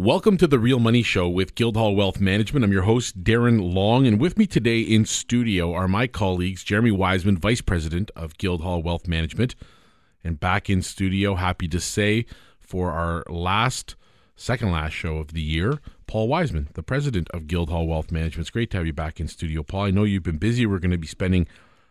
Welcome to the Real Money Show with Guildhall Wealth Management. I'm your host, Darren Long, and with me today in studio are my colleagues, Jeremy Wiseman, Vice President of Guildhall Wealth Management, and back in studio, happy to say, for our last, second last show of the year, Paul Wiseman, the President of Guildhall Wealth Management. It's great to have you back in studio, Paul. I know you've been busy. We're going to be spending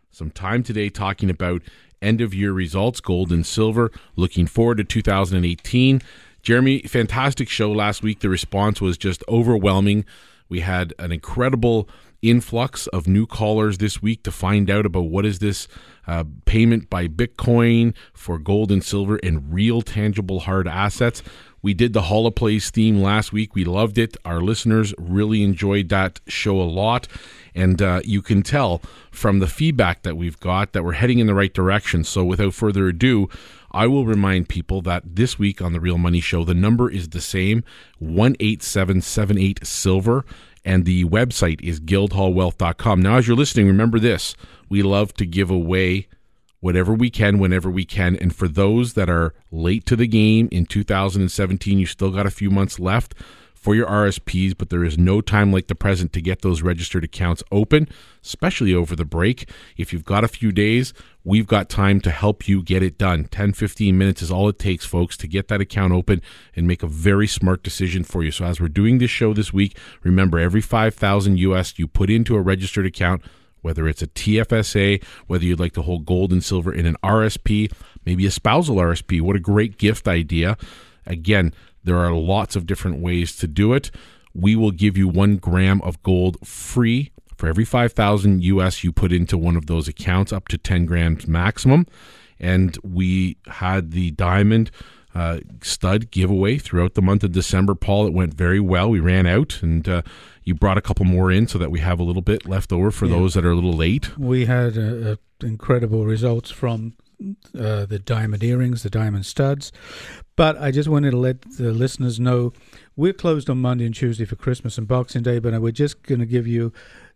some time today talking about end of year results, gold and silver, looking forward to 2018 Jeremy, fantastic show last week. The response was just overwhelming. We had an incredible influx of new callers this week to find out about what is this uh, payment by Bitcoin for gold and silver and real tangible hard assets. We did the holoplays theme last week. We loved it. Our listeners really enjoyed that show a lot. And uh, you can tell from the feedback that we've got that we're heading in the right direction. So without further ado, I will remind people that this week on the Real Money Show, the number is the same 18778 Silver, and the website is guildhallwealth.com. Now, as you're listening, remember this we love to give away whatever we can whenever we can. And for those that are late to the game in 2017, you still got a few months left for your RSPs, but there is no time like the present to get those registered accounts open, especially over the break. If you've got a few days, we've got time to help you get it done. 10, 15 minutes is all it takes, folks, to get that account open and make a very smart decision for you. So, as we're doing this show this week, remember every 5,000 US you put into a registered account, whether it's a TFSA, whether you'd like to hold gold and silver in an RSP, maybe a spousal RSP. What a great gift idea. Again, there are lots of different ways to do it. We will give you one gram of gold free for every 5,000 US you put into one of those accounts, up to 10 grams maximum. And we had the diamond uh, stud giveaway throughout the month of December. Paul, it went very well. We ran out, and uh, you brought a couple more in so that we have a little bit left over for yeah. those that are a little late. We had uh, incredible results from uh, the diamond earrings, the diamond studs. But I just wanted to let the listeners know we're closed on Monday and Tuesday for Christmas and Boxing Day, but we're just going to give you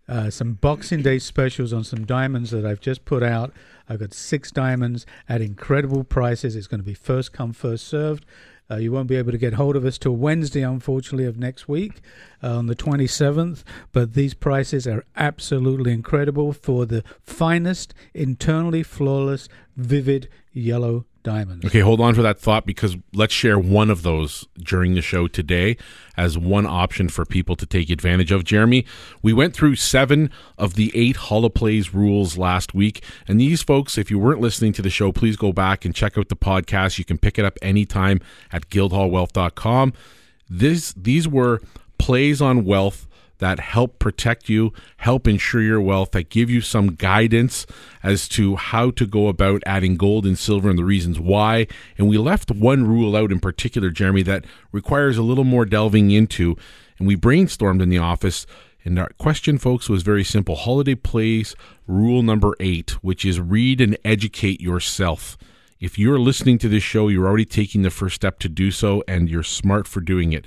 uh, some Boxing Day specials on some diamonds that I've just put out. I've got six diamonds at incredible prices. It's going to be first come, first served. Uh, you won't be able to get hold of us till Wednesday, unfortunately, of next week uh, on the 27th. But these prices are absolutely incredible for the finest, internally flawless, vivid yellow diamonds. Okay, hold on for that thought because let's share one of those during the show today as one option for people to take advantage of. Jeremy, we went through seven of the eight holoplays rules last week. And these folks, if you weren't listening to the show, please go back and check out the podcast. You can pick it up anytime at guildhallwealth.com. This, these were plays on wealth that help protect you, help ensure your wealth, that give you some guidance as to how to go about adding gold and silver and the reasons why. And we left one rule out in particular, Jeremy, that requires a little more delving into. And we brainstormed in the office. And our question, folks, was very simple Holiday Plays rule number eight, which is read and educate yourself. If you're listening to this show, you're already taking the first step to do so, and you're smart for doing it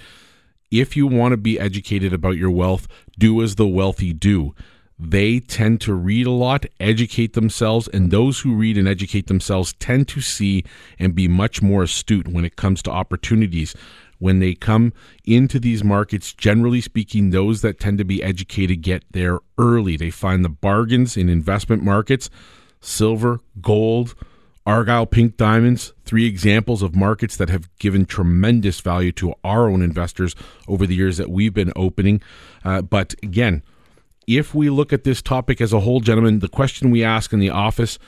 if you want to be educated about your wealth, do as the wealthy do. They tend to read a lot, educate themselves, and those who read and educate themselves tend to see and be much more astute when it comes to opportunities. When they come into these markets, generally speaking, those that tend to be educated get there early. They find the bargains in investment markets, silver, gold, Argyle Pink Diamonds, three examples of markets that have given tremendous value to our own investors over the years that we've been opening. Uh, but again, if we look at this topic as a whole, gentlemen, the question we ask in the office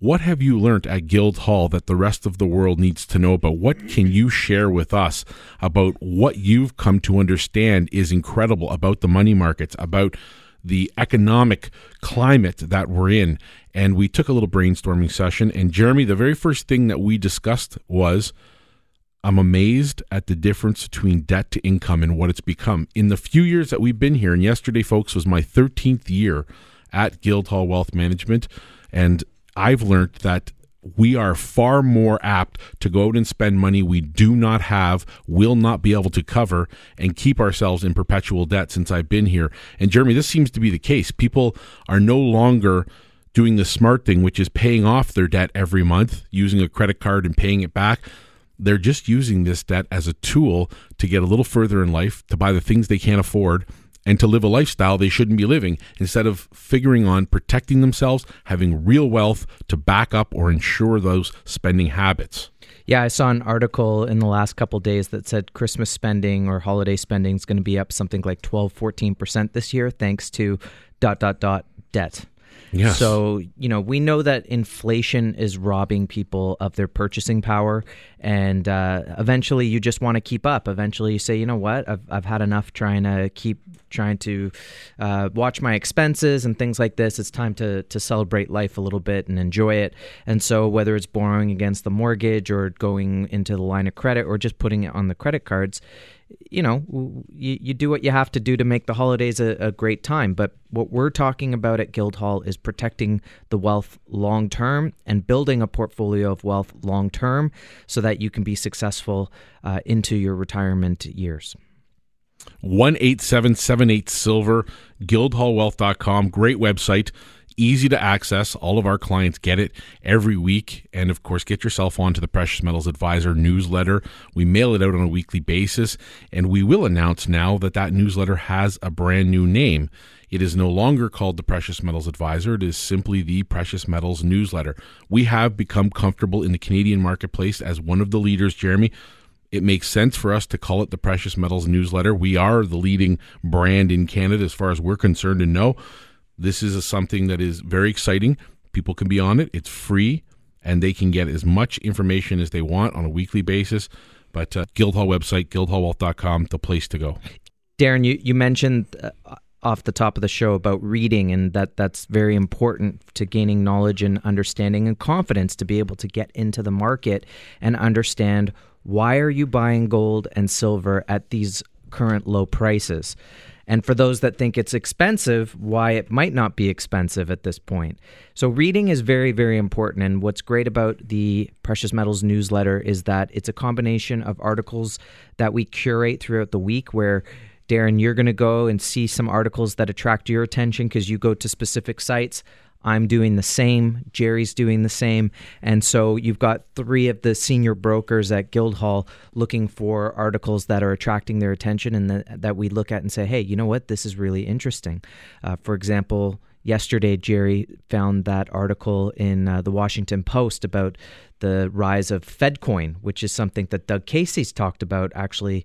what have you learned at Guildhall that the rest of the world needs to know about? What can you share with us about what you've come to understand is incredible about the money markets, about the economic climate that we're in. And we took a little brainstorming session. And Jeremy, the very first thing that we discussed was I'm amazed at the difference between debt to income and what it's become. In the few years that we've been here, and yesterday, folks, was my 13th year at Guildhall Wealth Management. And I've learned that we are far more apt to go out and spend money we do not have, will not be able to cover, and keep ourselves in perpetual debt since I've been here. And Jeremy, this seems to be the case. People are no longer doing the smart thing, which is paying off their debt every month using a credit card and paying it back. they're just using this debt as a tool to get a little further in life, to buy the things they can't afford, and to live a lifestyle they shouldn't be living instead of figuring on protecting themselves, having real wealth to back up or ensure those spending habits. Yeah, I saw an article in the last couple days that said Christmas spending or holiday spending is going to be up something like 12, 14% this year thanks to dot, dot, dot debt. Yes. So, you know, we know that inflation is robbing people of their purchasing power. And uh, eventually you just want to keep up. Eventually you say, you know what, I've, I've had enough trying to keep trying to uh, watch my expenses and things like this. It's time to, to celebrate life a little bit and enjoy it. And so, whether it's borrowing against the mortgage or going into the line of credit or just putting it on the credit cards, you know, you, you do what you have to do to make the holidays a, a, great time. But what we're talking about at Guildhall is protecting the wealth long term and building a portfolio of wealth long term so that you can be successful uh, into your retirement years. 18778 Silver, guildhallwealth.com. Great website easy to access. All of our clients get it every week. And of course, get yourself onto the Precious Metals Advisor newsletter. We mail it out on a weekly basis. And we will announce now that that newsletter has a brand new name. It is no longer called the Precious Metals Advisor. It is simply the Precious Metals Newsletter. We have become comfortable in the Canadian marketplace as one of the leaders, Jeremy. It makes sense for us to call it the Precious Metals Newsletter. We are the leading brand in Canada as far as we're concerned and know this is a, something that is very exciting. People can be on it. It's free, and they can get as much information as they want on a weekly basis. But uh, Guildhall website, guildhallwealth.com, the place to go. Darren, you, you mentioned uh, off the top of the show about reading and that that's very important to gaining knowledge and understanding and confidence to be able to get into the market and understand why are you buying gold and silver at these current low prices and for those that think it's expensive, why it might not be expensive at this point. So, reading is very, very important. And what's great about the Precious Metals newsletter is that it's a combination of articles that we curate throughout the week where Darren, you're going to go and see some articles that attract your attention because you go to specific sites. I'm doing the same. Jerry's doing the same. And so you've got three of the senior brokers at Guildhall looking for articles that are attracting their attention and that, that we look at and say, hey, you know what? This is really interesting. Uh, for example, yesterday, Jerry found that article in uh, the Washington Post about the rise of FedCoin, which is something that Doug Casey's talked about actually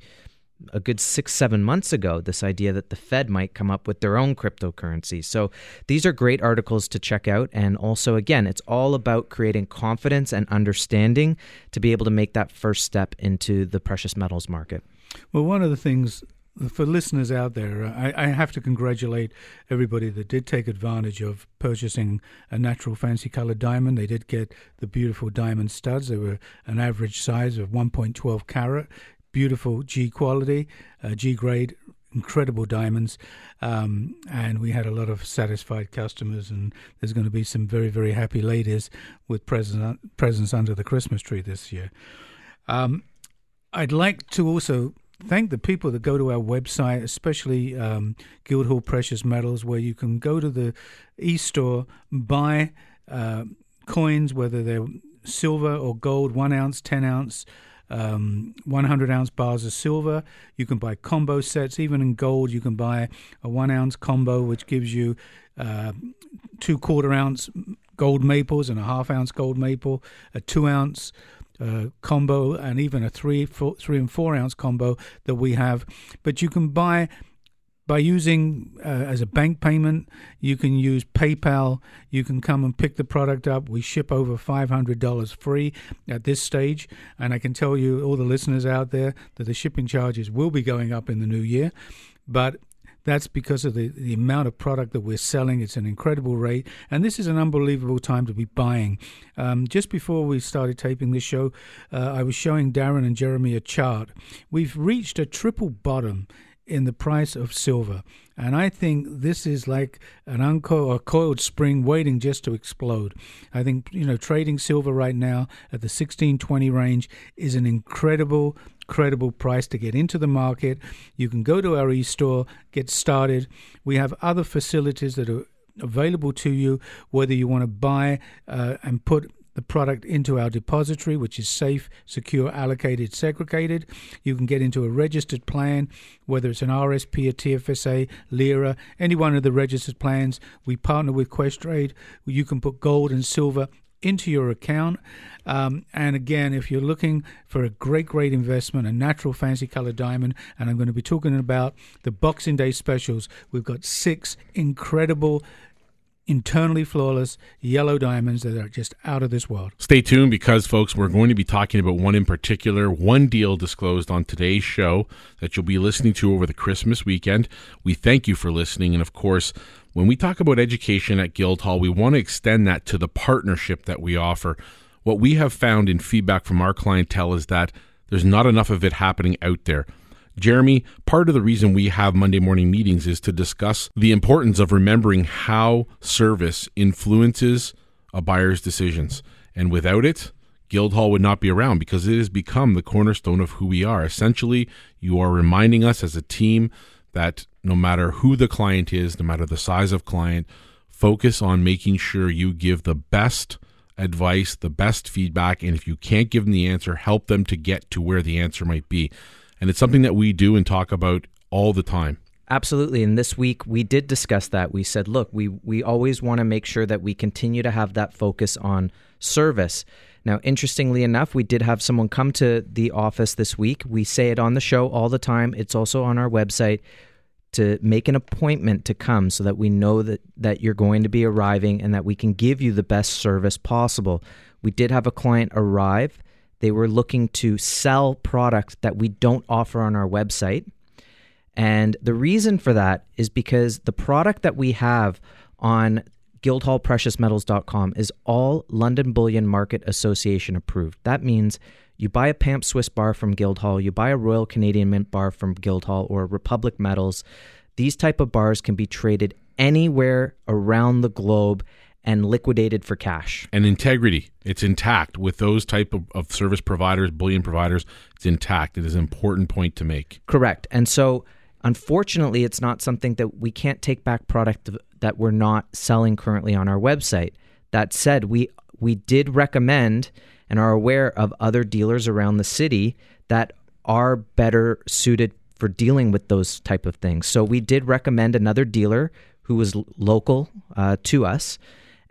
a good six, seven months ago, this idea that the Fed might come up with their own cryptocurrency. So these are great articles to check out. And also, again, it's all about creating confidence and understanding to be able to make that first step into the precious metals market. Well, one of the things for listeners out there, I, I, have to congratulate everybody that did take advantage of purchasing a natural fancy colored diamond. They did get the beautiful diamond studs. They were an average size of 1.12 carat beautiful G quality, uh, G grade, incredible diamonds. Um, and we had a lot of satisfied customers, and there's going to be some very, very happy ladies with present, presents under the Christmas tree this year. Um, I'd like to also thank the people that go to our website, especially um, Guildhall Precious Metals, where you can go to the e-store, buy uh, coins, whether they're silver or gold, one ounce, ten ounce, um, 100 ounce bars of silver. You can buy combo sets, even in gold. You can buy a one ounce combo, which gives you uh, two quarter ounce gold maples and a half ounce gold maple, a two ounce uh, combo, and even a three, four, three and four ounce combo that we have. But you can buy by using uh, as a bank payment you can use paypal you can come and pick the product up we ship over $500 free at this stage and i can tell you all the listeners out there that the shipping charges will be going up in the new year but that's because of the, the amount of product that we're selling. It's an incredible rate. And this is an unbelievable time to be buying. Um, just before we started taping this show, uh, I was showing Darren and Jeremy a chart. We've reached a triple bottom in the price of silver. And I think this is like an uncoiled, a coiled spring waiting just to explode. I think, you know, trading silver right now at the 1620 range is an incredible, credible price to get into the market. You can go to our e-store, get started. We have other facilities that are available to you, whether you want to buy uh, and put the product into our depository, which is safe, secure, allocated, segregated. You can get into a registered plan, whether it's an RSP, a TFSA, LIRA, any one of the registered plans. We partner with Questrade. You can put gold and silver into your account. Um, and again, if you're looking for a great, great investment, a natural fancy color diamond, and I'm going to be talking about the Boxing Day specials, we've got six incredible internally flawless yellow diamonds that are just out of this world. Stay tuned because, folks, we're going to be talking about one in particular, one deal disclosed on today's show that you'll be listening to over the Christmas weekend. We thank you for listening. And of course, when we talk about education at Guildhall, we want to extend that to the partnership that we offer. What we have found in feedback from our clientele is that there's not enough of it happening out there. Jeremy, part of the reason we have Monday morning meetings is to discuss the importance of remembering how service influences a buyer's decisions. And without it, Guildhall would not be around because it has become the cornerstone of who we are. Essentially, you are reminding us as a team that no matter who the client is, no matter the size of client, focus on making sure you give the best advice, the best feedback, and if you can't give them the answer, help them to get to where the answer might be. And it's something that we do and talk about all the time. Absolutely. And this week we did discuss that. We said, look, we, we always want to make sure that we continue to have that focus on service. Now, interestingly enough, we did have someone come to the office this week. We say it on the show all the time. It's also on our website to make an appointment to come so that we know that, that you're going to be arriving and that we can give you the best service possible. We did have a client arrive they were looking to sell products that we don't offer on our website. And the reason for that is because the product that we have on guildhallpreciousmetals.com is all London Bullion Market Association approved. That means you buy a PAMP Swiss bar from Guildhall, you buy a Royal Canadian Mint bar from Guildhall or Republic Metals. These type of bars can be traded anywhere around the globe and liquidated for cash. And integrity, it's intact with those type of, of service providers, bullion providers. It's intact. It is an important point to make. Correct. And so, unfortunately, it's not something that we can't take back product that we're not selling currently on our website. That said, we we did recommend and are aware of other dealers around the city that are better suited for dealing with those type of things. So we did recommend another dealer who was local uh, to us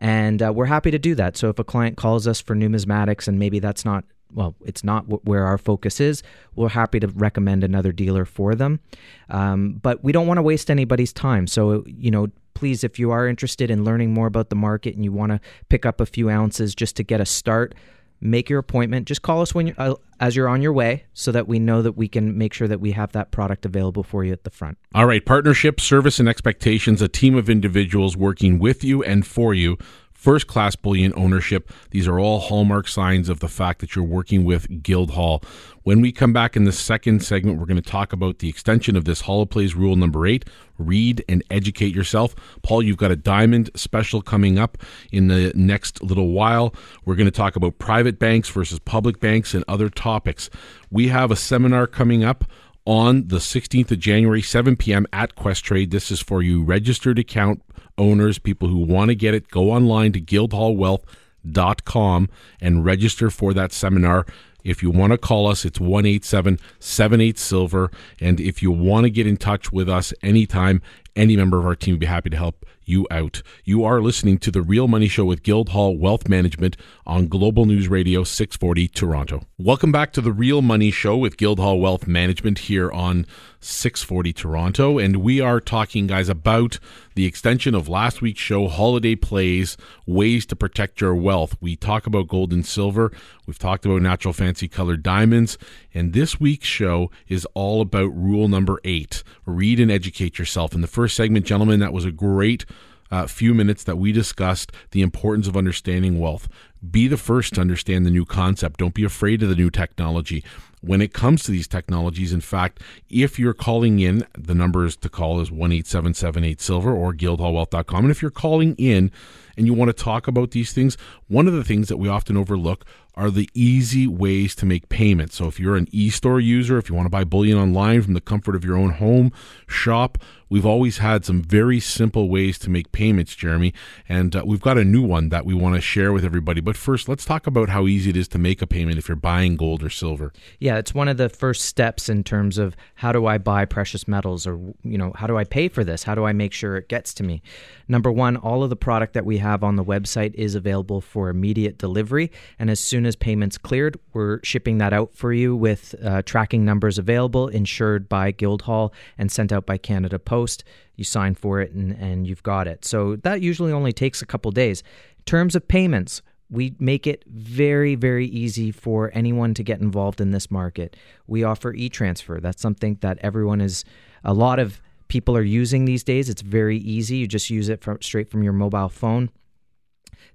and uh, we're happy to do that. So if a client calls us for numismatics and maybe that's not well, it's not w- where our focus is. We're happy to recommend another dealer for them, um, but we don't want to waste anybody's time. So you know, please, if you are interested in learning more about the market and you want to pick up a few ounces just to get a start, make your appointment. Just call us when you uh, as you're on your way so that we know that we can make sure that we have that product available for you at the front. All right, partnership, service and expectations, a team of individuals working with you and for you first class bullion ownership. These are all hallmark signs of the fact that you're working with Guildhall. When we come back in the second segment, we're going to talk about the extension of this holoplays rule number eight read and educate yourself. Paul, you've got a diamond special coming up in the next little while. We're going to talk about private banks versus public banks and other topics. We have a seminar coming up on the 16th of January, 7 p.m. at Questrade. This is for you registered account owners, people who want to get it, go online to guildhallwealth.com and register for that seminar. If you want to call us, it's 187 78 Silver. And if you want to get in touch with us anytime, any member of our team would be happy to help you out. You are listening to The Real Money Show with Guildhall Wealth Management on Global News Radio 640 Toronto. Welcome back to The Real Money Show with Guildhall Wealth Management here on 640 Toronto. And we are talking, guys, about the extension of last week's show, Holiday Plays Ways to Protect Your Wealth. We talk about gold and silver, we've talked about natural fancy colored diamonds, and this week's show is all about rule number eight read and educate yourself. In the first segment, gentlemen, that was a great uh, few minutes that we discussed the importance of understanding wealth. Be the first to understand the new concept. Don't be afraid of the new technology. When it comes to these technologies, in fact, if you're calling in, the numbers to call is 18778 silver or guildhallwealth.com. And if you're calling in and you want to talk about these things, one of the things that we often overlook are the easy ways to make payments. So if you're an e-store user, if you want to buy bullion online from the comfort of your own home, shop, we've always had some very simple ways to make payments, Jeremy, and uh, we've got a new one that we want to share with everybody. But first, let's talk about how easy it is to make a payment if you're buying gold or silver. Yeah, it's one of the first steps in terms of how do I buy precious metals or you know, how do I pay for this? How do I make sure it gets to me? Number 1, all of the product that we have on the website is available for immediate delivery, and as soon as payments cleared, we're shipping that out for you with uh, tracking numbers available, insured by Guildhall and sent out by Canada Post. You sign for it and, and you've got it. So that usually only takes a couple days. In terms of payments, we make it very, very easy for anyone to get involved in this market. We offer e transfer. That's something that everyone is, a lot of people are using these days. It's very easy. You just use it from, straight from your mobile phone.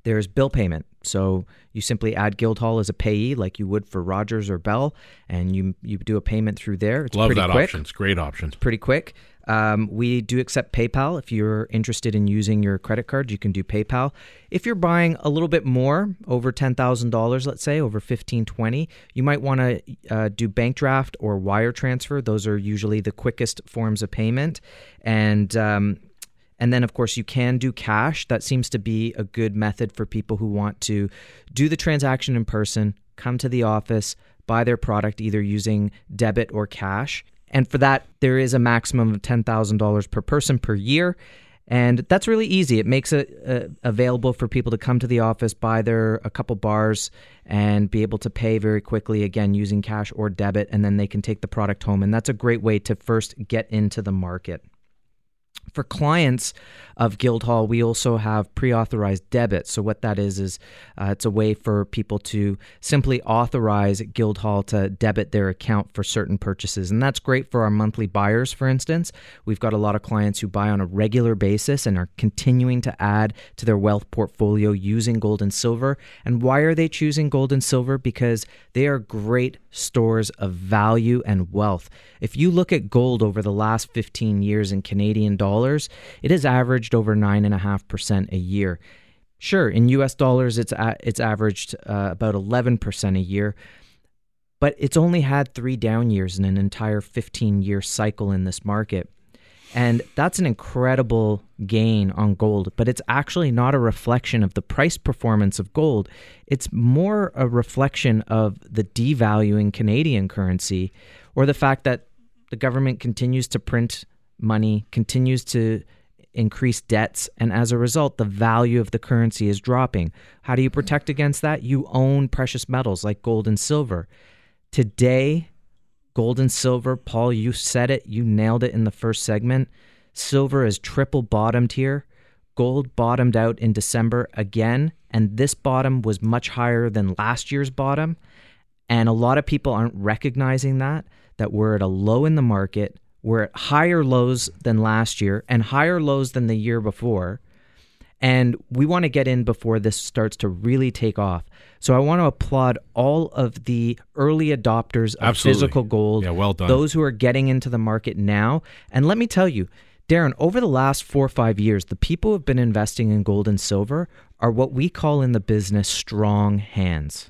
There's bill payment. So you simply add Guildhall as a payee, like you would for Rogers or Bell, and you you do a payment through there. It's Love pretty that quick. option. It's great option. Pretty quick. Um, we do accept PayPal. If you're interested in using your credit card, you can do PayPal. If you're buying a little bit more, over $10,000, let's say, over 15, 20, you might want to uh, do bank draft or wire transfer. Those are usually the quickest forms of payment. And um, and then, of course, you can do cash. That seems to be a good method for people who want to do the transaction in person, come to the office, buy their product either using debit or cash. And for that, there is a maximum of $10,000 per person per year. And that's really easy. It makes it uh, available for people to come to the office, buy their a couple bars, and be able to pay very quickly again using cash or debit, and then they can take the product home. And that's a great way to first get into the market. For clients of Guildhall, we also have pre authorized debit. So, what that is, is uh, it's a way for people to simply authorize Guildhall to debit their account for certain purchases. And that's great for our monthly buyers, for instance. We've got a lot of clients who buy on a regular basis and are continuing to add to their wealth portfolio using gold and silver. And why are they choosing gold and silver? Because they are great stores of value and wealth. If you look at gold over the last 15 years in Canadian dollars, it has averaged over 9.5% a year. Sure, in US dollars, it's, a, it's averaged uh, about 11% a year, but it's only had three down years in an entire 15 year cycle in this market. And that's an incredible gain on gold, but it's actually not a reflection of the price performance of gold. It's more a reflection of the devaluing Canadian currency or the fact that the government continues to print money, continues to increase debts, and as a result, the value of the currency is dropping. How do you protect against that? You own precious metals like gold and silver. Today, gold and silver, Paul, you said it, you nailed it in the first segment. Silver is triple bottomed here. Gold bottomed out in December again, and this bottom was much higher than last year's bottom. And a lot of people aren't recognizing that, that we're at a low in the market. We're at higher lows than last year and higher lows than the year before. And we want to get in before this starts to really take off. So I want to applaud all of the early adopters of Absolutely. physical gold. Yeah, well done. Those who are getting into the market now. And let me tell you, Darren, over the last four or five years, the people who have been investing in gold and silver are what we call in the business strong hands.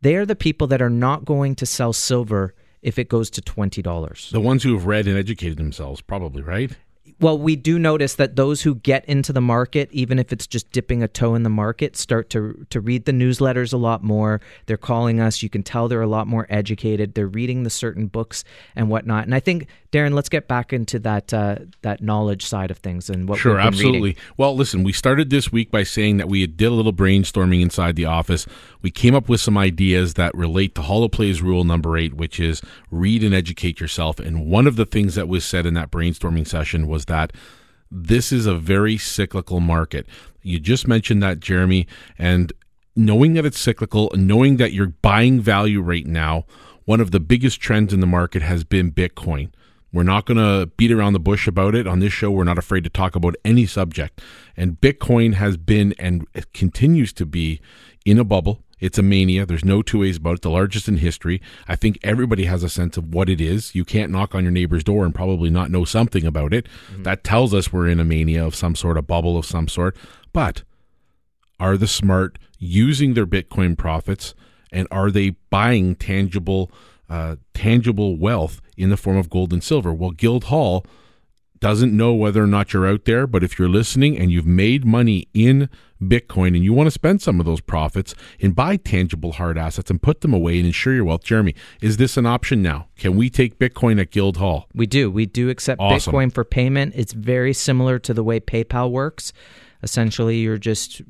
They are the people that are not going to sell silver if it goes to $20. The ones who have read and educated themselves, probably, right? Well, we do notice that those who get into the market, even if it's just dipping a toe in the market, start to to read the newsletters a lot more. They're calling us. You can tell they're a lot more educated. They're reading the certain books and whatnot. And I think, Darren, let's get back into that uh, that knowledge side of things and what Sure, absolutely. reading. Well, listen, we started this week by saying that we did a little brainstorming inside the office. We came up with some ideas that relate to Holoplays rule number eight, which is read and educate yourself. And one of the things that was said in that brainstorming session was that this is a very cyclical market. You just mentioned that, Jeremy, and knowing that it's cyclical, knowing that you're buying value right now, one of the biggest trends in the market has been Bitcoin. We're not going to beat around the bush about it. On this show, we're not afraid to talk about any subject. And Bitcoin has been and continues to be in a bubble. It's a mania. There's no two ways about it. The largest in history. I think everybody has a sense of what it is. You can't knock on your neighbor's door and probably not know something about it. Mm-hmm. That tells us we're in a mania of some sort, a bubble of some sort. But are the smart using their Bitcoin profits and are they buying tangible uh, tangible wealth in the form of gold and silver? Well, Guildhall doesn't know whether or not you're out there, but if you're listening and you've made money in Bitcoin and you want to spend some of those profits and buy tangible hard assets and put them away and insure your wealth, Jeremy, is this an option now? Can we take Bitcoin at Guildhall? We do. We do accept Awesome. Bitcoin for payment. It's very similar to the way PayPal works. Essentially, you're just,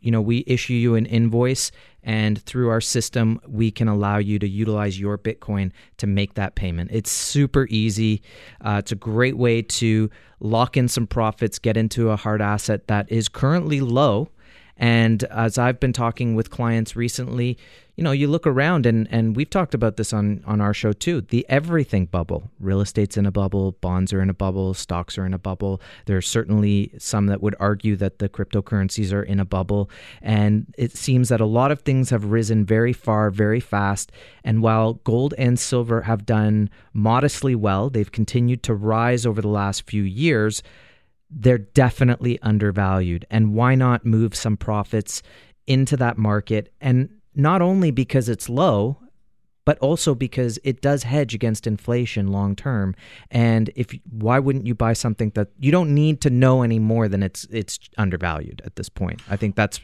you know, we issue you an invoice, and through our system, we can allow you to utilize your Bitcoin to make that payment. It's super easy. Uh, it's a great way to lock in some profits, get into a hard asset that is currently low. And as I've been talking with clients recently, you know, you look around and and we've talked about this on on our show too. The everything bubble. Real estate's in a bubble, bonds are in a bubble, stocks are in a bubble. There's certainly some that would argue that the cryptocurrencies are in a bubble, and it seems that a lot of things have risen very far, very fast. And while gold and silver have done modestly well, they've continued to rise over the last few years they're definitely undervalued. And why not move some profits into that market? And not only because it's low, but also because it does hedge against inflation long term. And if why wouldn't you buy something that you don't need to know any more than it's it's undervalued at this point? I think that's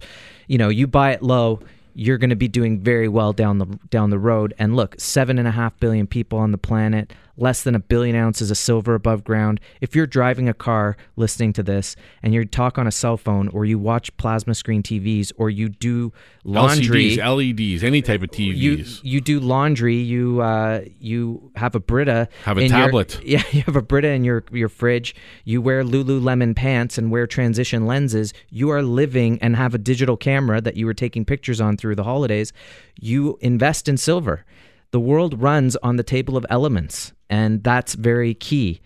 you know you buy it low, you're going to be doing very well down the down the road. And look, seven and a half billion people on the planet, less than a billion ounces of silver above ground. If you're driving a car listening to this and you talk on a cell phone or you watch plasma screen TVs or you do laundry, LCDs, LEDs, any type of TVs. you you do laundry, you uh, you have a Brita, Have a in your- tablet. yeah, you have a Brita in your your fridge. You wear Lululemon pants and wear transition lenses. You are living and have a digital camera that you were taking pictures on through the holidays. You invest in silver. The world runs on the table of elements, and that's very key.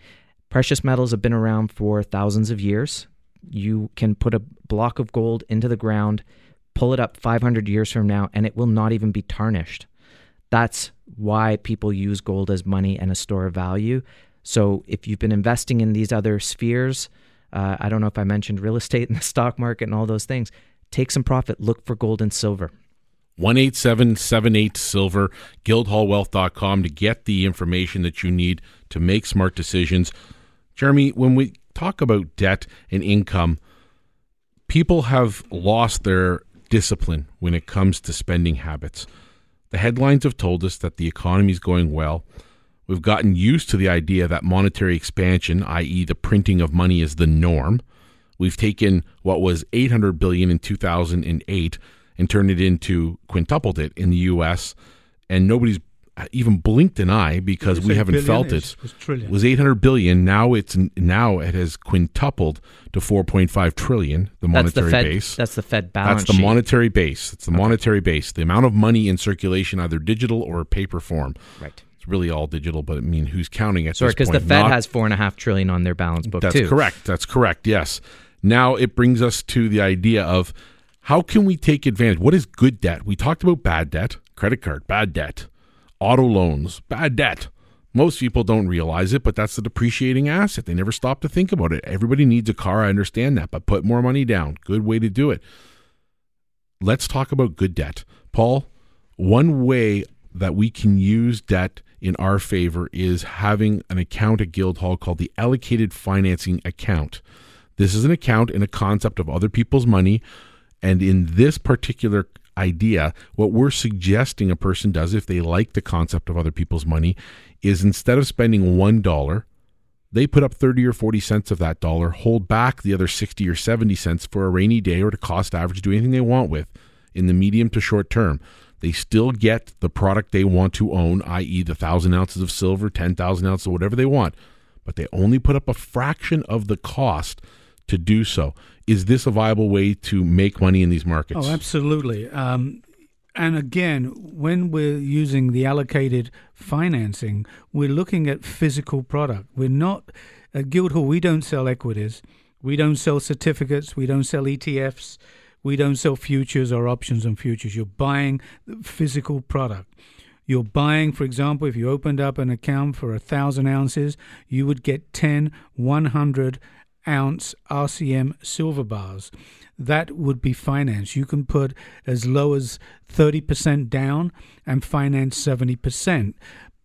Precious metals have been around for thousands of years. You can put a block of gold into the ground, pull it up 500 years from now, and it will not even be tarnished. That's why people use gold as money and a store of value. So if you've been investing in these other spheres, uh, I don't know if I mentioned real estate and the stock market and all those things, take some profit, look for gold and silver. 18778 silver guildhallwealth.com to get the information that you need to make smart decisions. Jeremy when we talk about debt and income people have lost their discipline when it comes to spending habits. The headlines have told us that the economy is going well. We've gotten used to the idea that monetary expansion i.e. the printing of money is the norm. We've taken what was 800 billion in 2008 and turned it into quintupled it in the US and nobody's even blinked an eye because we haven't felt it. it was 800 billion now it's now it has quintupled to 4.5 trillion the That's monetary the Fed. base That's the Fed balance that's the sheet. monetary base it's the monetary base the amount of money in circulation either digital or paper form right. it's really all digital but I mean who's counting at Sorry, this because the? Fed Not- has four and a half trillion on their balance book that's too. correct. That's correct. Yes. Now it brings us to the idea of how can we take advantage? What is good debt? We talked about bad debt, credit card, bad debt, auto loans, bad debt. Most people don't realize it, but that's the depreciating asset. They never stop to think about it. Everybody needs a car. I understand that, but put more money down. Good way to do it. Let's talk about good debt. Paul, one way that we can use debt in our favor is having an account at Guildhall called the allocated financing account. This is an account in a concept of other people's money. And in this particular idea, what we're suggesting a person does if they like the concept of other people's money is instead of spending $1, they put up 30 or 40 cents of that dollar, hold back the other 60 or 70 cents for a rainy day or to cost average, do anything they want with in the medium to short term. They still get the product they want to own, i.e., the 1,000 ounces of silver, 10,000 ounces, whatever they want, but they only put up a fraction of the cost to do so. Is this a viable way to make money in these markets? Oh, absolutely. Um, and again, when we're using the allocated financing, we're looking at physical product. We're not at Guildhall. We don't sell equities. We don't sell certificates. We don't sell ETFs. We don't sell futures or options on futures. You're buying the physical product. You're buying, for example, if you opened up an account for a thousand ounces, you would get 10, 100, ounce RCM silver bars. That would be finance. You can put as low as 30% down and finance 70%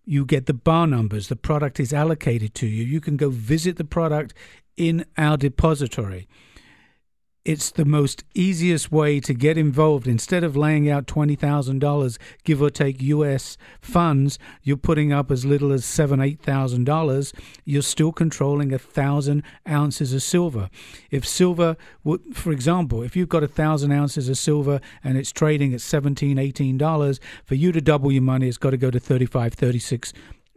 you get the bar numbers. The product is allocated to you. You can go visit the product in our depository it's the most easiest way to get involved. Instead of laying out $20,000, give or take US funds, you're putting up as little as seven, $8,000. You're still controlling a thousand ounces of silver. If silver, for example, if you've got a thousand ounces of silver and it's trading at $17, $18, for you to double your money, it's got to go to $35,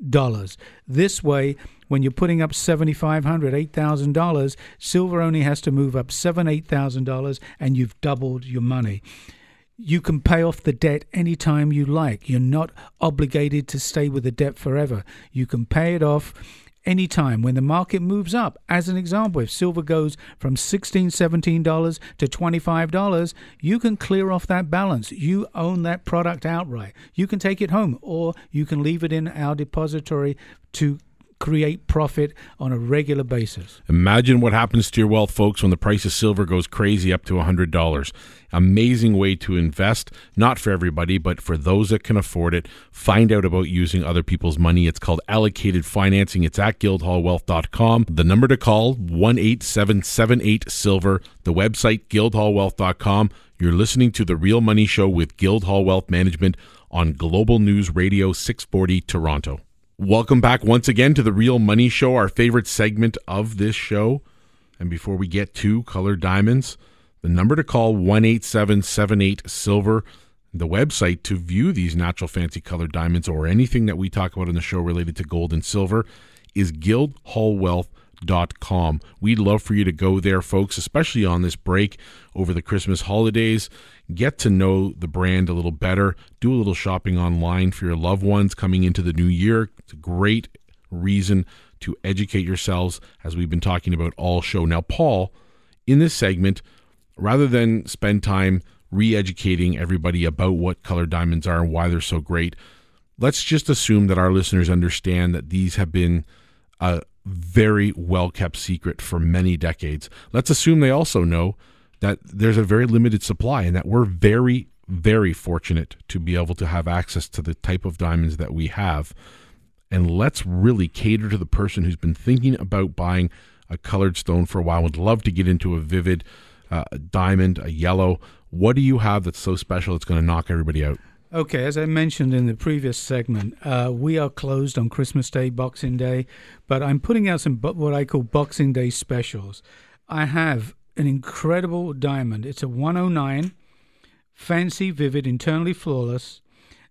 $36. This way, when you're putting up $7,500, $8,000, silver only has to move up $7,000, $8,000 and you've doubled your money. You can pay off the debt anytime you like. You're not obligated to stay with the debt forever. You can pay it off anytime when the market moves up. As an example, if silver goes from $16, $17 to $25, you can clear off that balance. You own that product outright. You can take it home or you can leave it in our depository to create profit on a regular basis. Imagine what happens to your wealth, folks, when the price of silver goes crazy up to $100. Amazing way to invest, not for everybody, but for those that can afford it. Find out about using other people's money. It's called allocated financing. It's at guildhallwealth.com. The number to call, 18778 Silver. The website, guildhallwealth.com. You're listening to The Real Money Show with Guildhall Wealth Management on Global News Radio 640 Toronto. Welcome back once again to the Real Money Show, our favorite segment of this show. And before we get to colored diamonds, the number to call 18778 silver, the website to view these natural fancy colored diamonds or anything that we talk about in the show related to gold and silver is guildhallwealth.com. We'd love for you to go there, folks, especially on this break over the Christmas holidays get to know the brand a little better, do a little shopping online for your loved ones coming into the new year. It's a great reason to educate yourselves as we've been talking about all show. Now, Paul, in this segment, rather than spend time re educating everybody about what color diamonds are and why they're so great, let's just assume that our listeners understand that these have been a very well kept secret for many decades. Let's assume they also know that there's a very limited supply and that we're very, very fortunate to be able to have access to the type of diamonds that we have. And let's really cater to the person who's been thinking about buying a colored stone for a while, would love to get into a vivid uh, diamond, a yellow. What do you have that's so special it's going to knock everybody out? Okay, as I mentioned in the previous segment, uh, we are closed on Christmas Day, Boxing Day, but I'm putting out some what I call Boxing Day specials. I have an incredible diamond. It's a 109, fancy, vivid, internally flawless,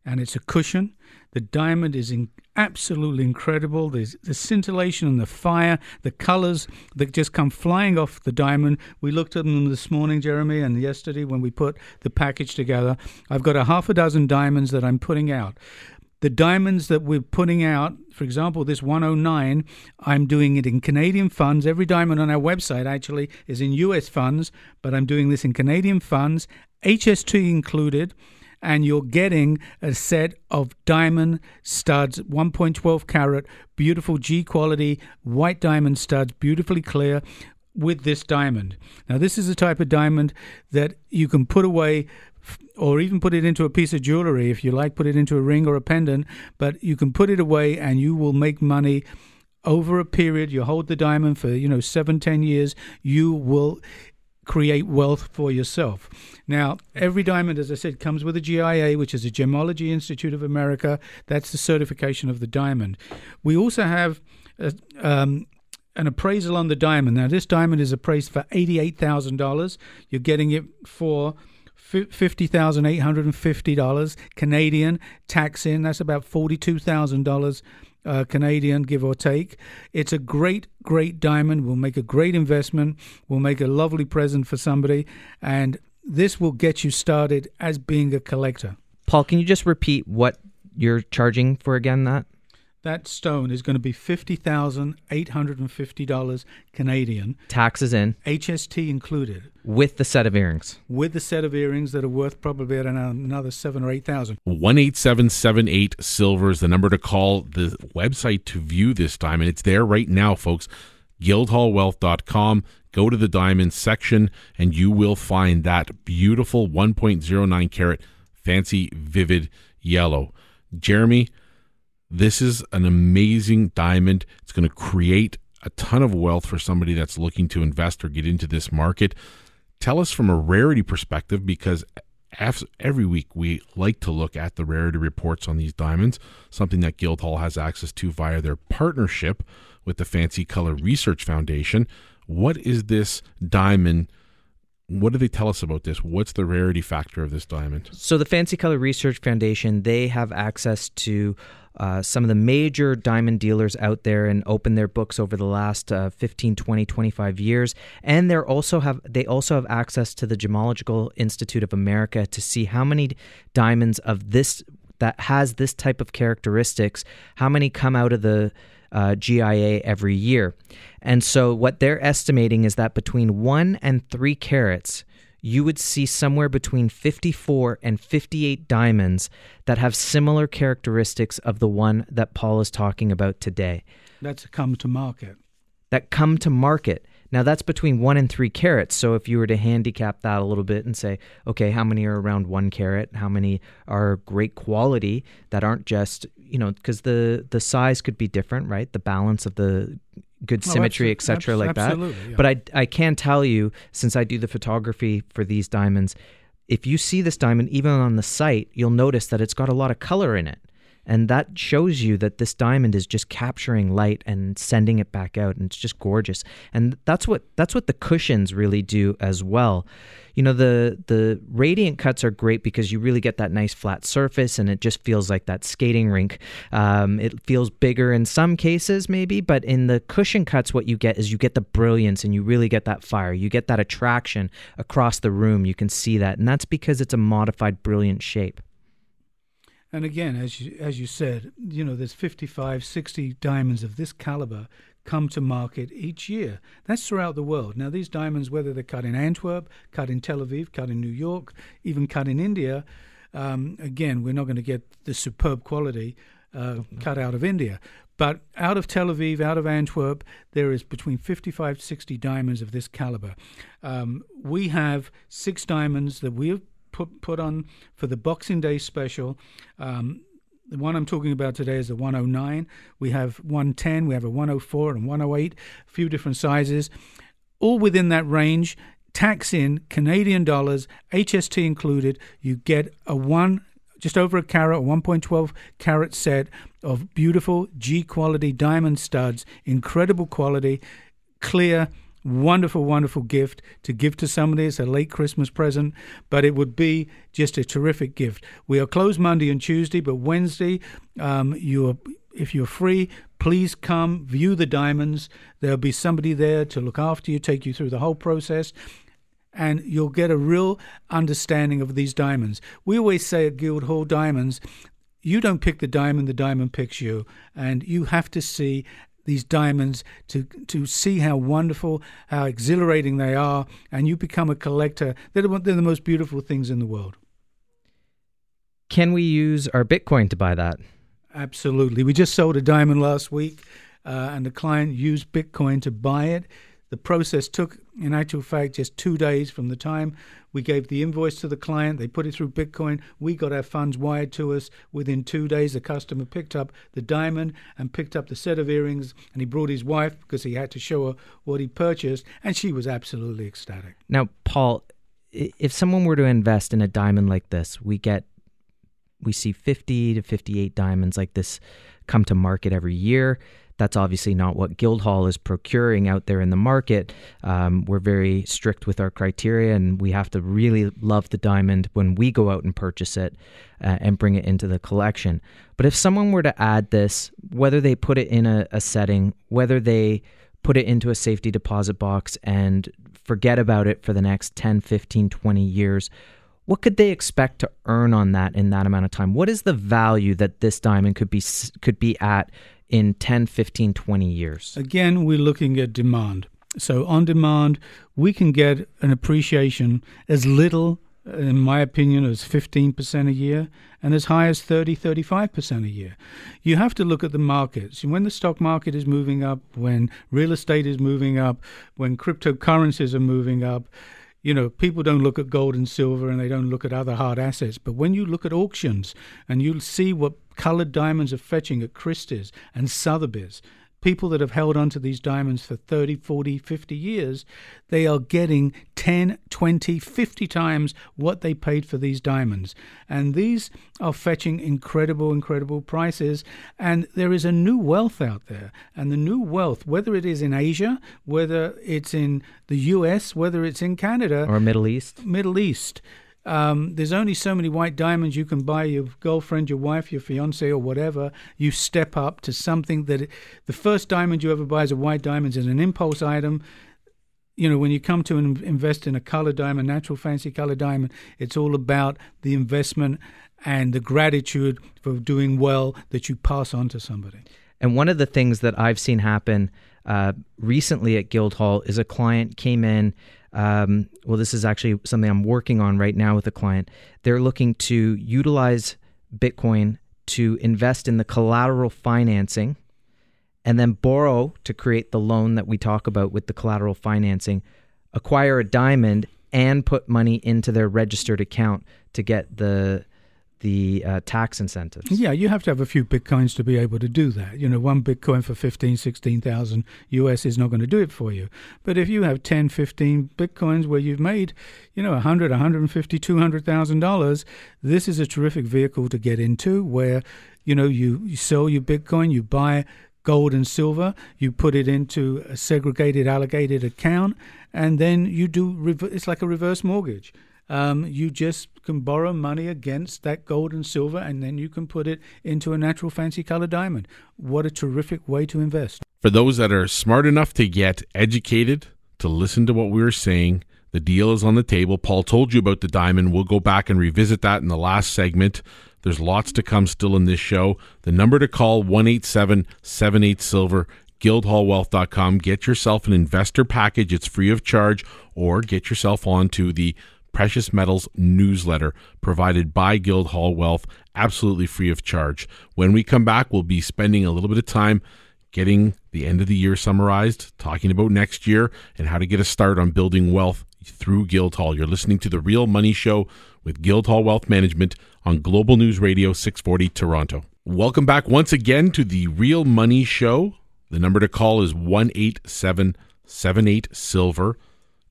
and it's a cushion. The diamond is in, absolutely incredible. There's the scintillation and the fire, the colors that just come flying off the diamond. We looked at them this morning, Jeremy, and yesterday when we put the package together. I've got a half a dozen diamonds that I'm putting out the diamonds that we're putting out, for example, this 109, I'm doing it in Canadian funds. Every diamond on our website actually is in US funds, but I'm doing this in Canadian funds, HST included, and you're getting a set of diamond studs, 1.12 carat, beautiful G quality white diamond studs, beautifully clear with this diamond. Now, this is a type of diamond that you can put away or even put it into a piece of jewelry if you like, put it into a ring or a pendant, but you can put it away and you will make money over a period. You hold the diamond for, you know, seven, ten years, you will create wealth for yourself. Now, every diamond, as I said, comes with a GIA, which is a Gemology Institute of America. That's the certification of the diamond. We also have a, um, an appraisal on the diamond. Now, this diamond is appraised for $88,000. You're getting it for $50,850 Canadian tax in. That's about $42,000 uh, Canadian, give or take. It's a great, great diamond. Will make a great investment. Will make a lovely present for somebody. And this will get you started as being a collector. Paul, can you just repeat what you're charging for again that? That stone is going to be fifty thousand eight hundred and fifty dollars Canadian. Taxes in. HST included. With the set of earrings. With the set of earrings that are worth probably another seven or eight thousand. One eight seven seven eight silver is the number to call. The website to view this diamond. It's there right now, folks. guildhallwealth.com. Go to the diamond section and you will find that beautiful 1.09 carat fancy vivid yellow. Jeremy, this is an amazing diamond. It's going to create a ton of wealth for somebody that's looking to invest or get into this market. Tell us from a rarity perspective because every week we like to look at the rarity reports on these diamonds, something that Guildhall has access to via their partnership with the Fancy Color Research Foundation. What is this diamond? What do they tell us about this? What's the rarity factor of this diamond? So the Fancy Color Research Foundation, they have access to uh, some of the major diamond dealers out there and open their books over the last uh, 15 20 25 years and they're also have they also have access to the gemological institute of america to see how many diamonds of this that has this type of characteristics how many come out of the uh, GIA every year. And so, what they're estimating is that between one and three carats, you would see somewhere between 54 and 58 diamonds that have similar characteristics of the one that Paul is talking about today. That's come to market. That come to market. Now that's between one and three carats. So if you were to handicap that a little bit and say, okay, how many are around one carat? How many are great quality that aren't just you know because the the size could be different, right? The balance of the good oh, symmetry, etc., like that. Yeah. But I I can tell you since I do the photography for these diamonds, if you see this diamond even on the site, you'll notice that it's got a lot of color in it. And that shows you that this diamond is just capturing light and sending it back out and it's just gorgeous. And that's what that's what the cushions really do as well. You know the the radiant cuts are great because you really get that nice flat surface and it just feels like that skating rink. Um, it feels bigger in some cases maybe but in the cushion cuts what you get is you get the brilliance and you really get that fire. You get that attraction across the room. You can see that. And that's because it's a modified brilliant shape and again, as you, as you said, you know, there's 55, 60 diamonds of this caliber come to market each year. That's throughout the world. Now, these diamonds, whether they're cut in Antwerp, cut in Tel Aviv, cut in New York, even cut in India, um, again, we're not going to get the superb quality uh, mm-hmm. cut out of India. But out of Tel Aviv, out of Antwerp, there is between 55 to 60 diamonds of this caliber. Um, we have six diamonds that we have put, put on for the Boxing Day special. Um, the one I'm talking about today is the 109. We have 110, we have a 104 and 108, a few different sizes, all within that range. Tax in Canadian dollars, HST included. You get a one, just over a carat, a 1.12 carat set of beautiful G quality diamond studs, incredible quality, clear wonderful, wonderful gift to give to somebody. It's a late Christmas present, but it would be just a terrific gift. We are closed Monday and Tuesday, but Wednesday, um, you are, if you're free, please come view the diamonds. There'll be somebody there to look after you, take you through the whole process. And you'll get a real understanding of these diamonds. We always say at Guildhall Diamonds, you don't pick the diamond, the diamond picks you. And you have to see these diamonds to to see how wonderful, how exhilarating they are, and you become a collector. They're, they're the most beautiful things in the world. Can we use our Bitcoin to buy that? Absolutely. We just sold a diamond last week, uh, and the client used Bitcoin to buy it. The process took, in actual fact, just two days from the time we gave the invoice to the client. They put it through Bitcoin. We got our funds wired to us. Within two days, the customer picked up the diamond and picked up the set of earrings, and he brought his wife because he had to show her what he purchased, and she was absolutely ecstatic. Now, Paul, if someone were to invest in a diamond like this, we get we see 50 to 58 diamonds like this come to market every year. That's obviously not what Guildhall is procuring out there in the market. Um, we're very strict with our criteria, and we have to really love the diamond when we go out and purchase it uh, and bring it into the collection. But if someone were to add this, whether they put it in a, a setting, whether they put it into a safety deposit box and forget about it for the next 10, 15, 20 years, what could they expect to earn on that in that amount of time? What is the value that this diamond could be could be at in 10, 15, 20 years? Again, we're looking at demand. So, on demand, we can get an appreciation as little in my opinion, as 15% a year and as high as 30, 35% a year. You have to look at the markets. When the stock market is moving up, when real estate is moving up, when cryptocurrencies are moving up, you know, people don't look at gold and silver and they don't look at other hard assets. But when you look at auctions and you see what colored diamonds are fetching at Christie's and Sotheby's people that have held onto these diamonds for 30, 40, 50 years, they are getting 10, 20, 50 times what they paid for these diamonds. And these are fetching incredible, incredible prices. And there is a new wealth out there. And the new wealth, whether it is in Asia, whether it's in the US, whether it's in Canada, or Middle East, Middle East um, there's only so many white diamonds you can buy your girlfriend, your wife, your fiance, or whatever. You step up to something that it, the first diamond you ever buy is a white diamond, is an impulse item. You know, when you come to invest in a color diamond, natural fancy color diamond, it's all about the investment and the gratitude for doing well that you pass on to somebody. And one of the things that I've seen happen uh, recently at Guildhall is a client came in um, well, this is actually something I'm working on right now with a client. They're looking to utilize Bitcoin to invest in the collateral financing and then borrow to create the loan that we talk about with the collateral financing, acquire a diamond, and put money into their registered account to get the the uh, tax incentives. Yeah, you have to have a few bitcoins to be able to do that. You know, one bitcoin for 15, 16,000 US is not going to do it for you. But if you have 10, 15 bitcoins where you've made, you know, 100, 150, 200,000 dollars, this is a terrific vehicle to get into where, you know, you, you sell your bitcoin, you buy gold and silver, you put it into a segregated allocated account and then you do it's like a reverse mortgage um, you just can borrow money against that gold and silver, and then you can put it into a natural fancy color diamond. What a terrific way to invest. For those that are smart enough to get educated, to listen to what we were saying, the deal is on the table. Paul told you about the diamond. We'll go back and revisit that in the last segment. There's lots to come still in this show. The number to call 187 78 Silver guildhallwealth.com. Get yourself an investor package. It's free of charge, or get yourself onto the precious metals newsletter provided by Guildhall Wealth, absolutely free of charge. When we come back, we'll be spending a little bit of time getting the end of the year summarized, talking about next year, and how to get a start on building wealth through Guildhall. You're listening to The Real Money Show with Guildhall Wealth Management on Global News Radio 640 Toronto. Welcome back once again to The Real Money Show. The number to call is 18778 Silver.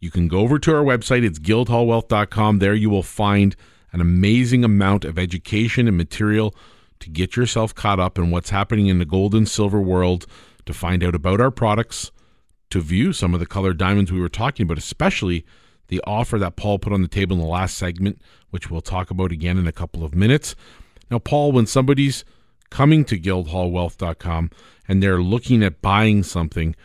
You can go over to our website, it's guildhallwealth.com. There you will find an amazing amount of education and material to get yourself caught up in what's happening in the gold and silver world, to find out about our products, to view some of the colored diamonds we were talking about, especially the offer that Paul put on the table in the last segment, which we'll talk about again in a couple of minutes. Now, Paul, when somebody's coming to guildhallwealth.com and they're looking at buying something,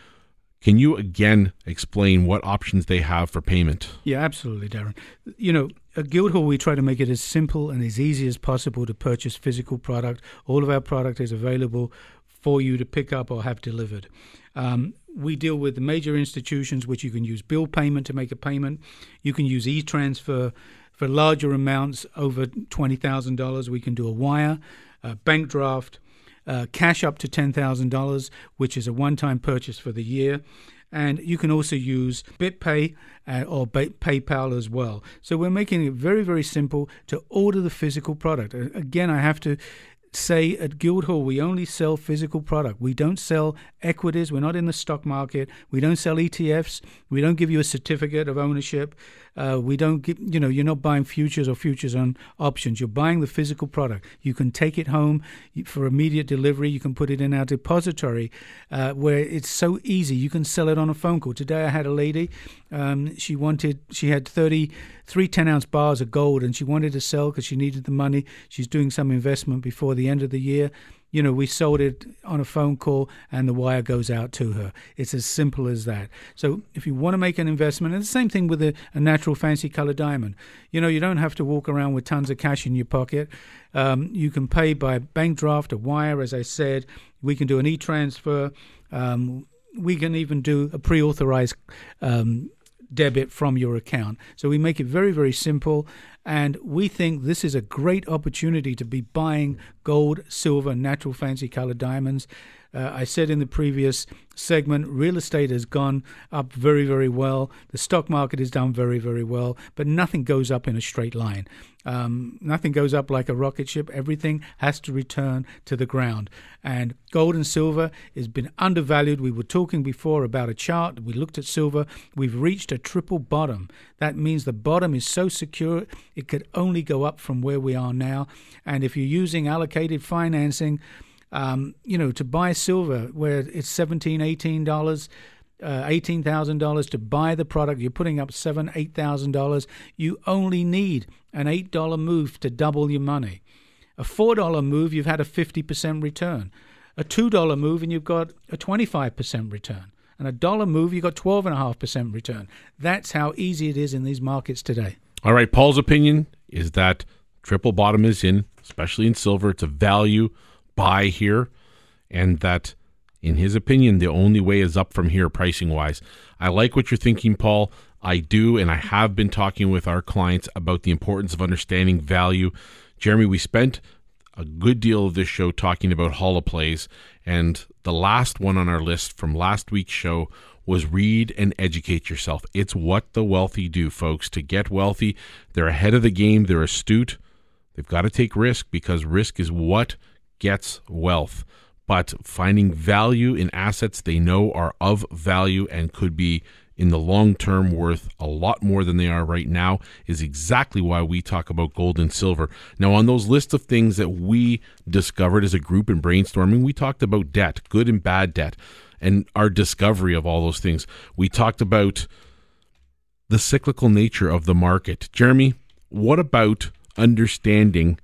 can you again explain what options they have for payment? Yeah, absolutely, Darren. You know, at Guildhall, we try to make it as simple and as easy as possible to purchase physical product. All of our product is available for you to pick up or have delivered. Um, we deal with major institutions which you can use bill payment to make a payment. You can use e transfer for larger amounts over $20,000. We can do a wire, a bank draft, uh, cash up to $10,000, which is a one time purchase for the year. And you can also use BitPay uh, or PayPal as well. So we're making it very, very simple to order the physical product. Again, I have to say at Guildhall, we only sell physical product. We don't sell equities. We're not in the stock market. We don't sell ETFs. We don't give you a certificate of ownership. Uh, we don't get, you know, you're not buying futures or futures on options. You're buying the physical product. You can take it home for immediate delivery. You can put it in our depository uh, where it's so easy. You can sell it on a phone call. Today I had a lady, um, she wanted, she had 30, three 10 ounce bars of gold and she wanted to sell because she needed the money. She's doing some investment before the end of the year you know, we sold it on a phone call and the wire goes out to her. It's as simple as that. So if you want to make an investment, and the same thing with a, a natural fancy color diamond, you know, you don't have to walk around with tons of cash in your pocket. Um, you can pay by bank draft, a wire, as I said. We can do an e transfer. Um, we can even do a pre authorized um, debit from your account. So we make it very, very simple. And we think this is a great opportunity to be buying gold, silver, natural fancy colored diamonds. Uh, I said in the previous segment, real estate has gone up very, very well. The stock market has done very, very well, but nothing goes up in a straight line. Um, nothing goes up like a rocket ship. Everything has to return to the ground. And gold and silver has been undervalued. We were talking before about a chart. We looked at silver. We've reached a triple bottom. That means the bottom is so secure it could only go up from where we are now. And if you're using allocated financing, um, you know, to buy silver where it's seventeen, eighteen dollars, uh, eighteen thousand dollars to buy the product, you're putting up seven, eight thousand dollars. You only need an eight dollar move to double your money. A four dollar move, you've had a fifty percent return. A two dollar move, and you've got a twenty five percent return. And a dollar move, you've got twelve and a half percent return. That's how easy it is in these markets today. All right, Paul's opinion is that triple bottom is in, especially in silver. It's a value buy here, and that, in his opinion, the only way is up from here pricing wise. I like what you're thinking, Paul. I do, and I have been talking with our clients about the importance of understanding value. Jeremy, we spent a good deal of this show talking about Hall of holoplays, and the last one on our list from last week's show was read and educate yourself. It's what the wealthy do, folks. To get wealthy, they're ahead of the game, they're astute. They've got to take risk because risk is what gets wealth. But finding value in assets they know are of value and could be in the long term worth a lot more than they are right now is exactly why we talk about gold and silver. Now, on those list of things that we discovered as a group in brainstorming, we talked about debt, good and bad debt, and our discovery of all those things. We talked about the cyclical nature of the market. Jeremy, what about understanding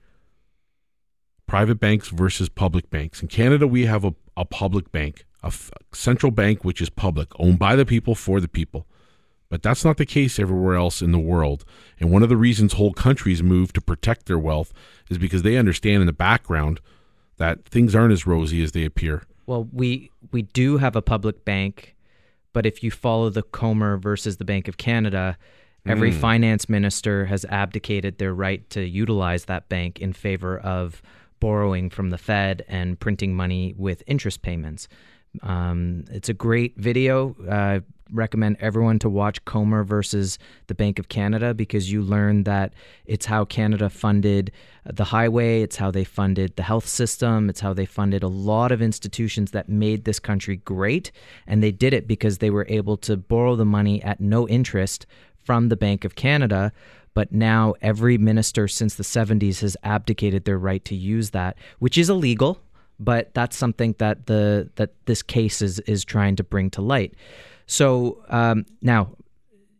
private banks versus public banks. In Canada, we have a, a public bank, a f- central bank which is public, owned by the people for the people. But that's not the case everywhere else in the world. And one of the reasons whole countries move to protect their wealth is because they understand in the background that things aren't as rosy as they appear. Well, we we do have a public bank, but if you follow the Comer versus the Bank of Canada, every mm. finance minister has abdicated their right to utilize that bank in favor of borrowing from the Fed and printing money with interest payments. Um, it's a great video. Uh, recommend everyone to watch Comer versus the Bank of Canada because you learn that it's how Canada funded the highway, it's how they funded the health system, it's how they funded a lot of institutions that made this country great. And they did it because they were able to borrow the money at no interest from the Bank of Canada but now every minister since the 70s has abdicated their right to use that, which is illegal. But that's something that the that this case is is trying to bring to light. So um, now,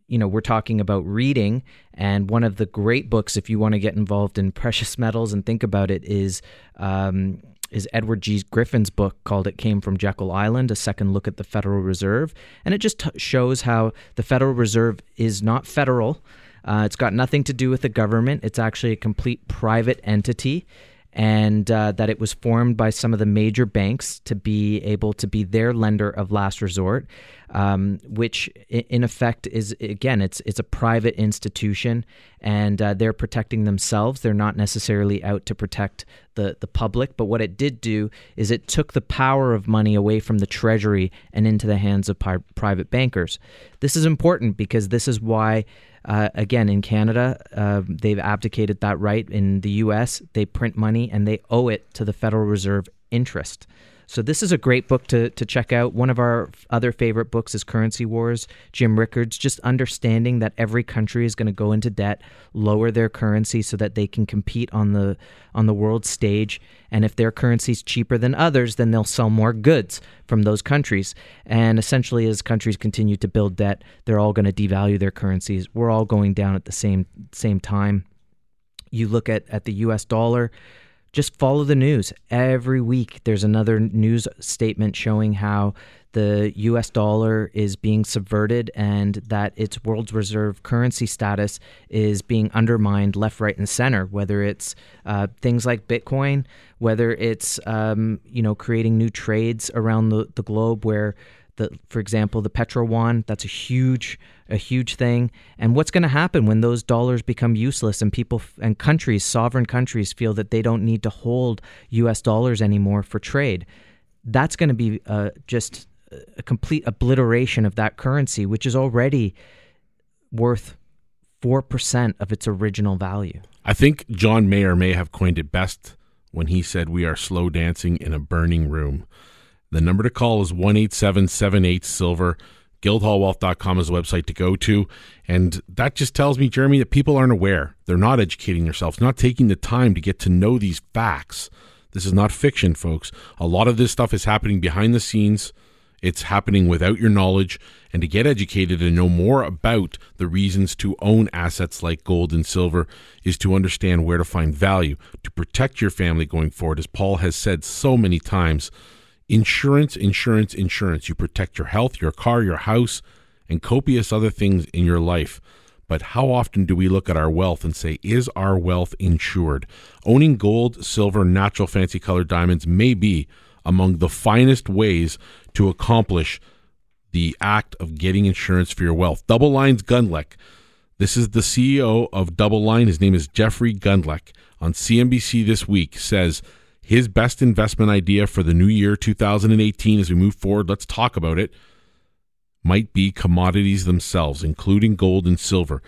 you know, we're talking about reading, and one of the great books, if you want to get involved in precious metals and think about it, is um, is Edward G. Griffin's book called It Came from Jekyll Island, a second look at the Federal Reserve. And it just t- shows how the Federal Reserve is not federal, uh, it's got nothing to do with the government. It's actually a complete private entity, and uh, that it was formed by some of the major banks to be able to be their lender of last resort, um, which in effect is again it's it's a private institution, and uh, they're protecting themselves. They're not necessarily out to protect the the public. But what it did do is it took the power of money away from the treasury and into the hands of pri- private bankers. This is important because this is why. Uh, again, in Canada, uh, they've abdicated that right. In the U.S., they print money and they owe it to the Federal Reserve interest. So this is a great book to, to check out. One of our other favorite books is Currency Wars, Jim Rickards, just understanding that every country is going to go into debt, lower their currency so that they can compete on the on the world stage. And if their currency is cheaper than others, then they'll sell more goods from those countries. And essentially, as countries continue to build debt, they're all going to devalue their currencies. We're all going down at the same same time. You look at, at the US dollar, just follow the news. Every week, there's another news statement showing how the US dollar is being subverted and that its world's reserve currency status is being undermined left, right, and center, whether it's uh, things like Bitcoin, whether it's um, you know creating new trades around the, the globe where the, for example, the petro yuan. That's a huge, a huge thing. And what's going to happen when those dollars become useless and people and countries, sovereign countries, feel that they don't need to hold U.S. dollars anymore for trade? That's going to be uh, just a complete obliteration of that currency, which is already worth four percent of its original value. I think John Mayer may have coined it best when he said, We are slow dancing in a burning room. The number to call is 18778 Silver. Guildhallwealth.com is the website to go to. And that just tells me, Jeremy, that people aren't aware. They're not educating themselves, not taking the time to get to know these facts. This is not fiction, folks. A lot of this stuff is happening behind the scenes. It's happening without your knowledge. And to get educated and know more about the reasons to own assets like gold and silver is to understand where to find value, to protect your family going forward. As Paul has said so many times, insurance, insurance, insurance. You protect your health, your car, your house, and copious other things in your life. But how often do we look at our wealth and say, is our wealth insured? Owning gold, silver, natural fancy colored diamonds may be among the finest ways to accomplish the act of getting insurance for your wealth. DoubleLine's Gundlach. This is the CEO of DoubleLine. His name is Jeffrey Gundlach. On CNBC this week says his best investment idea for the new year 2018 as we move forward, let's talk about it, might be commodities themselves, including gold and silver,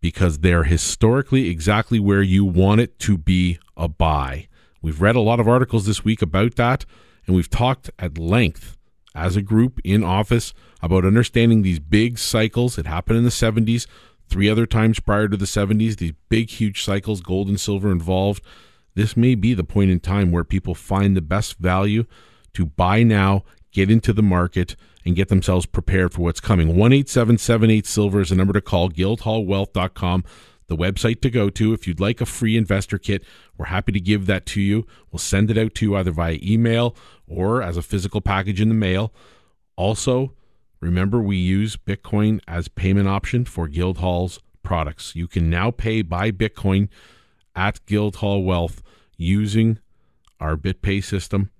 because they're historically exactly where you want it to be a buy. We've read a lot of articles this week about that, and we've talked at length as a group in office about understanding these big cycles. It happened in the 70s, three other times prior to the 70s, these big, huge cycles, gold and silver involved. This may be the point in time where people find the best value to buy now, get into the market, and get themselves prepared for what's coming. 18778 Silver is the number to call, guildhallwealth.com the website to go to. If you'd like a free investor kit, we're happy to give that to you. We'll send it out to you either via email or as a physical package in the mail. Also, remember we use Bitcoin as payment option for Guildhall's products. You can now pay by Bitcoin at Guildhall Wealth using our BitPay system.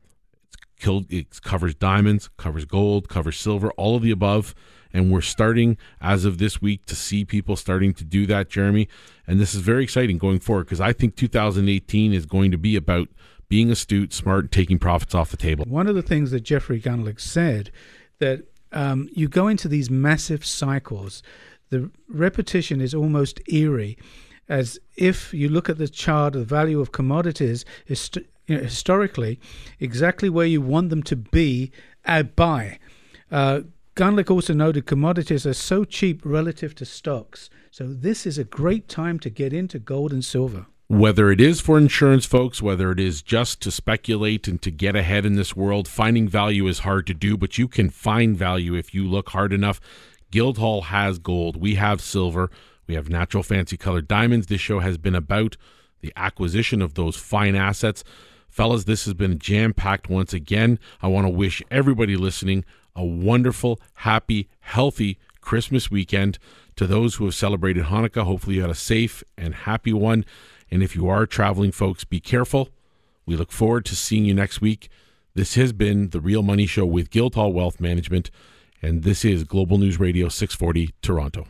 It covers diamonds, covers gold, covers silver, all of the above and we're starting as of this week to see people starting to do that, Jeremy. And this is very exciting going forward because I think 2018 is going to be about being astute, smart, taking profits off the table. One of the things that Jeffrey Gundlach said that um, you go into these massive cycles, the repetition is almost eerie. As if you look at the chart, the value of commodities is you know, historically exactly where you want them to be at buy. Uh, Gundlach also noted commodities are so cheap relative to stocks, so this is a great time to get into gold and silver. Whether it is for insurance folks, whether it is just to speculate and to get ahead in this world, finding value is hard to do, but you can find value if you look hard enough. Guildhall has gold, we have silver, we have natural fancy colored diamonds. This show has been about the acquisition of those fine assets. Fellas, this has been jam packed once again. I want to wish everybody listening a wonderful, happy, healthy Christmas weekend. To those who have celebrated Hanukkah, hopefully you had a safe and happy one. And if you are traveling, folks, be careful. We look forward to seeing you next week. This has been the Real Money Show with Guildhall Wealth Management, and this is Global News Radio 640 Toronto.